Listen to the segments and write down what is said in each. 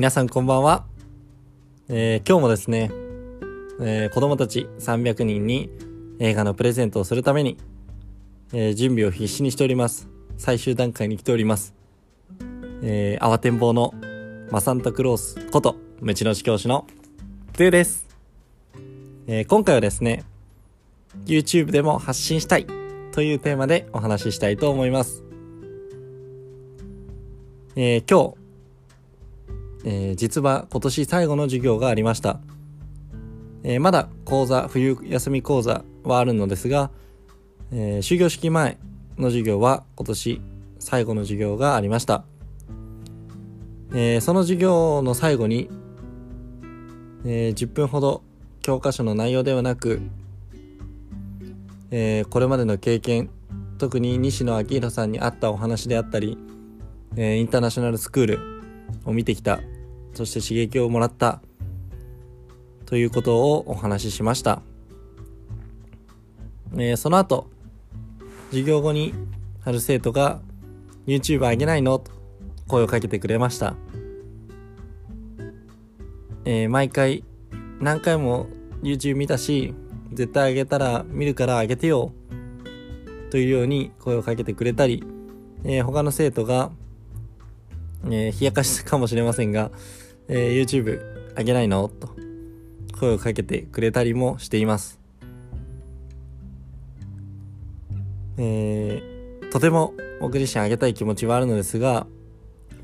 皆さんこんばんは。えー、今日もですね、えー、子供たち300人に映画のプレゼントをするために、えー、準備を必死にしております。最終段階に来ております。えー、慌てんぼうのマサンタクロースこと、ムチの教師のトゥーです。えー、今回はですね、YouTube でも発信したいというテーマでお話ししたいと思います。えー、今日、えー、実は今年最後の授業がありました。えー、まだ講座、冬休み講座はあるのですが、えー、終業式前の授業は今年最後の授業がありました。えー、その授業の最後に、えー、10分ほど教科書の内容ではなく、えー、これまでの経験特に西野昭弘さんに会ったお話であったり、えインターナショナルスクールを見てきた。そして刺激をもらった。ということをお話ししました、えその後授業後にある生徒が YouTube あげないの？と声をかけてくれました、え毎回何回も YouTube 見たし絶対あげたら見るからあげてよ。というように声をかけてくれたり、えー、他の生徒が、えー、冷やかしたかもしれませんが、えー、YouTube あげないの？と声をかけてくれたりもしています。えー、とても僕自身あげたい気持ちはあるのですが、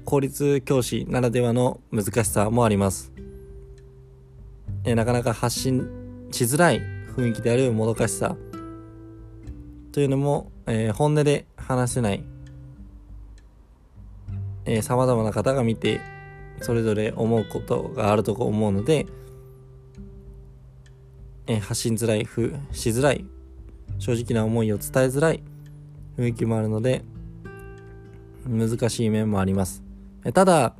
公立教師ならではの難しさもあります。えー、なかなか発信しづらい雰囲気であるもどかしさというのも、えー、本音で話せないさまざまな方が見てそれぞれ思うことがあると思うので、えー、発信づらいふしづらい正直な思いを伝えづらい雰囲気もあるので難しい面もあります、えー、ただ、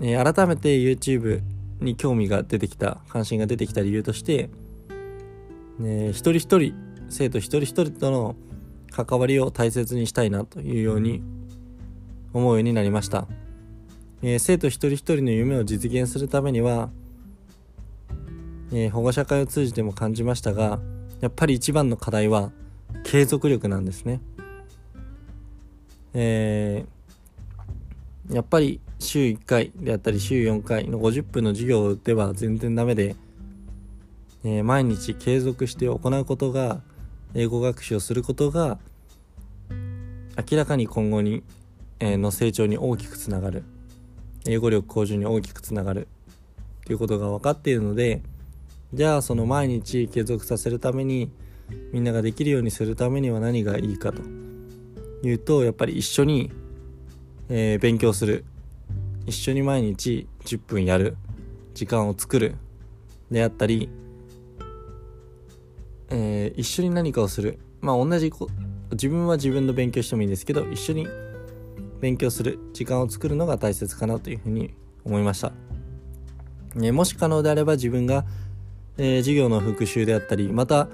えー、改めて YouTube に興味が出てきた関心が出てきた理由として、ね、一人一人生徒一人一人との関わりを大切にしたいなというように思うようになりました、えー、生徒一人一人の夢を実現するためには、えー、保護者会を通じても感じましたがやっぱり一番の課題は継続力なんですね、えー、やっぱり週1回であったり週4回の50分の授業では全然ダメで、えー、毎日継続して行うことが英語学習をすることが明らかに今後に、の成長に大きくつながる。英語力向上に大きくつながる。ということが分かっているのでじゃあその毎日継続させるためにみんなができるようにするためには何がいいかと。いうとやっぱり一緒に、えー、勉強する。一緒に毎日10分やる。時間を作る。であったりえー、一緒に何かをする。まあ同じ自分は自分の勉強してもいいんですけど一緒に勉強する時間を作るのが大切かなというふうに思いました、ね、もし可能であれば自分が、えー、授業の復習であったりまた、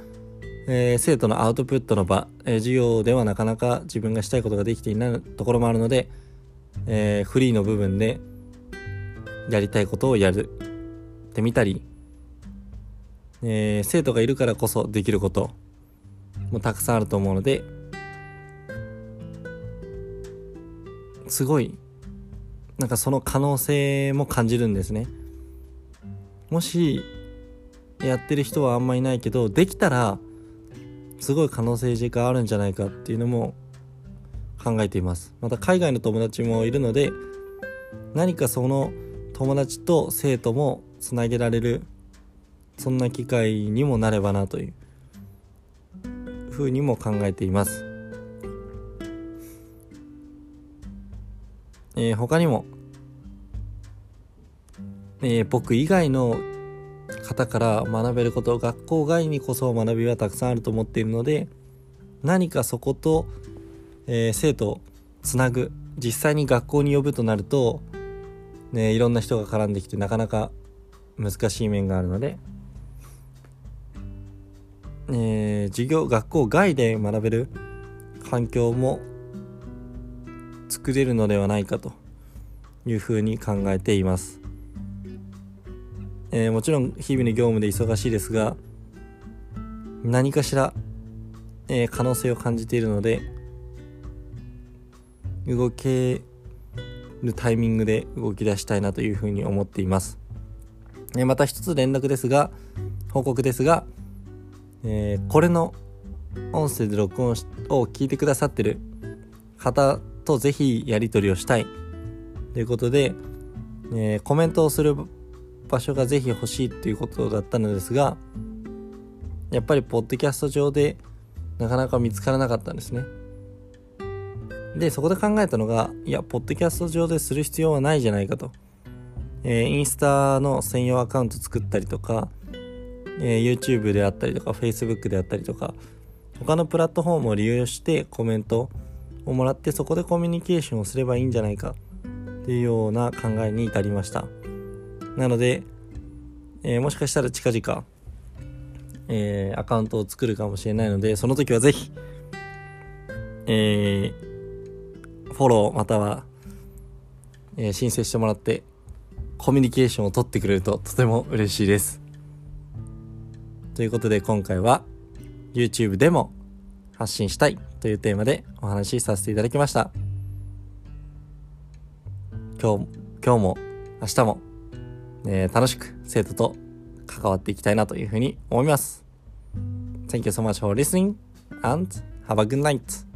えー、生徒のアウトプットの場、えー、授業ではなかなか自分がしたいことができていないところもあるので、えフリーの部分でやりたいことをやるってみたりえー、生徒がいるからこそできることもたくさんあると思うのですごいなんかその可能性も感じるんですね。もしやってる人はあんまいないけどできたらすごい可能性があるんじゃないかっていうのも考えています。また海外の友達もいるので何かその友達と生徒もつなげられるそんな機会にもなればなというふうにも考えています、えー、他にも、えー、僕以外の方から学べること学校外にこそ学びはたくさんあると思っているので何かそこと、えー、生徒をつなぐ実際に学校に呼ぶとなると、ね、いろんな人が絡んできてなかなか難しい面があるのでえー、授業学校外で学べる環境も作れるのではないかというふうに考えています、えー、もちろん日々の業務で忙しいですが何かしら、えー、可能性を感じているので動けるタイミングで動き出したいなというふうに思っています、えー、また一つ連絡ですが報告ですが、えー、これの音声で録音を聞いてくださってる方とぜひやり取りをしたい。ということで、えー、コメントをする場所がぜひ欲しいということだったのですがやっぱりポッドキャスト上でなかなか見つからなかったんですね。でそこで考えたのがいやポッドキャスト上でする必要はないじゃないかと、えー、インスタの専用アカウント作ったりとか、えー、YouTube であったりとか Facebook であったりとか他のプラットフォームを利用してコメントをもらってそこでコミュニケーションをすればいいんじゃないか。っていうような考えに至りました。なので、えー、もしかしたら近々、えー、アカウントを作るかもしれないのでその時はぜひ、えー、フォローまたは、え申請してもらってコミュニケーションを取ってくれるととても嬉しいです。ということで今回は YouTube でも発信したいというテーマでお話しさせていただきました。今日、今日も明日も、えー、楽しく生徒と関わっていきたいなというふうに思います。Thank you so much for listening and have a good night.